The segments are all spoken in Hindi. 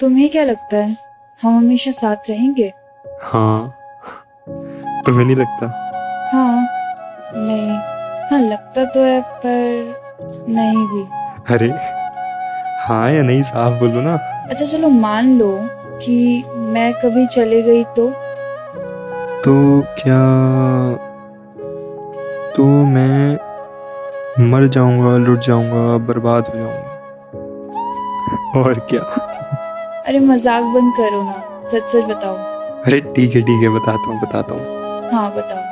तुम्हें क्या लगता है? हम हमेशा साथ रहेंगे? हाँ। तुम्हें नहीं लगता? हाँ। नहीं। हाँ लगता तो है पर नहीं भी। अरे हाँ या नहीं साफ़ बोलो ना। अच्छा चलो मान लो कि मैं कभी चले गई तो? तो क्या तो मैं मर जाऊँगा लुट जाऊँगा बर्बाद हो जाऊँगा? और क्या? अरे मज़ाक बंद करो ना सच सच बताओ। अरे ठीक है ठीक है बताता हूँ बताता हूँ। हाँ बताओ।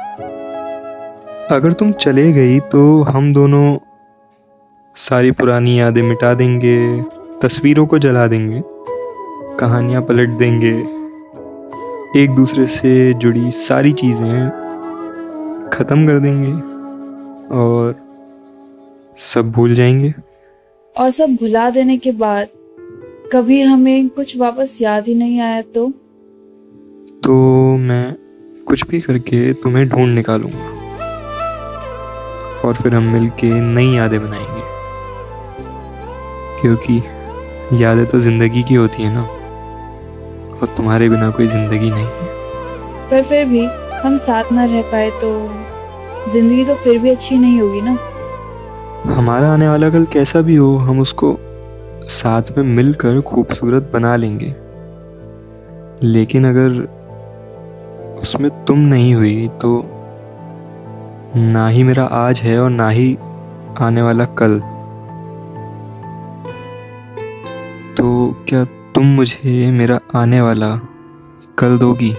अगर तुम चले गई तो हम दोनों सारी पुरानी यादें मिटा देंगे तस्वीरों को जला देंगे कहानियाँ पलट देंगे एक दूसरे से जुड़ी सारी चीज़ें ख़त्म कर देंगे और सब भूल जाएँगे। और सब भुला देने के बाद कभी हमें कुछ वापस याद ही नहीं आया तो? तो मैं कुछ भी करके तुम्हें ढूंढ निकालूँगा। और फिर हम मिलके नई यादें बनाएँगे। क्योंकि यादें तो ज़िंदगी की होती है ना। और तुम्हारे बिना कोई ज़िंदगी नहीं है। पर फिर भी हम साथ ना रह पाए तो ज़िंदगी तो फिर भी अच्छी नहीं होगी ना? हमारा आने वाला कल कैसा भी हो हम उसको साथ में मिलकर खूबसूरत बना लेंगे। लेकिन अगर उसमें तुम नहीं हुई तो ना ही मेरा आज है और ना ही आने वाला कल। तो क्या तुम मुझे मेरा आने वाला कल दोगी?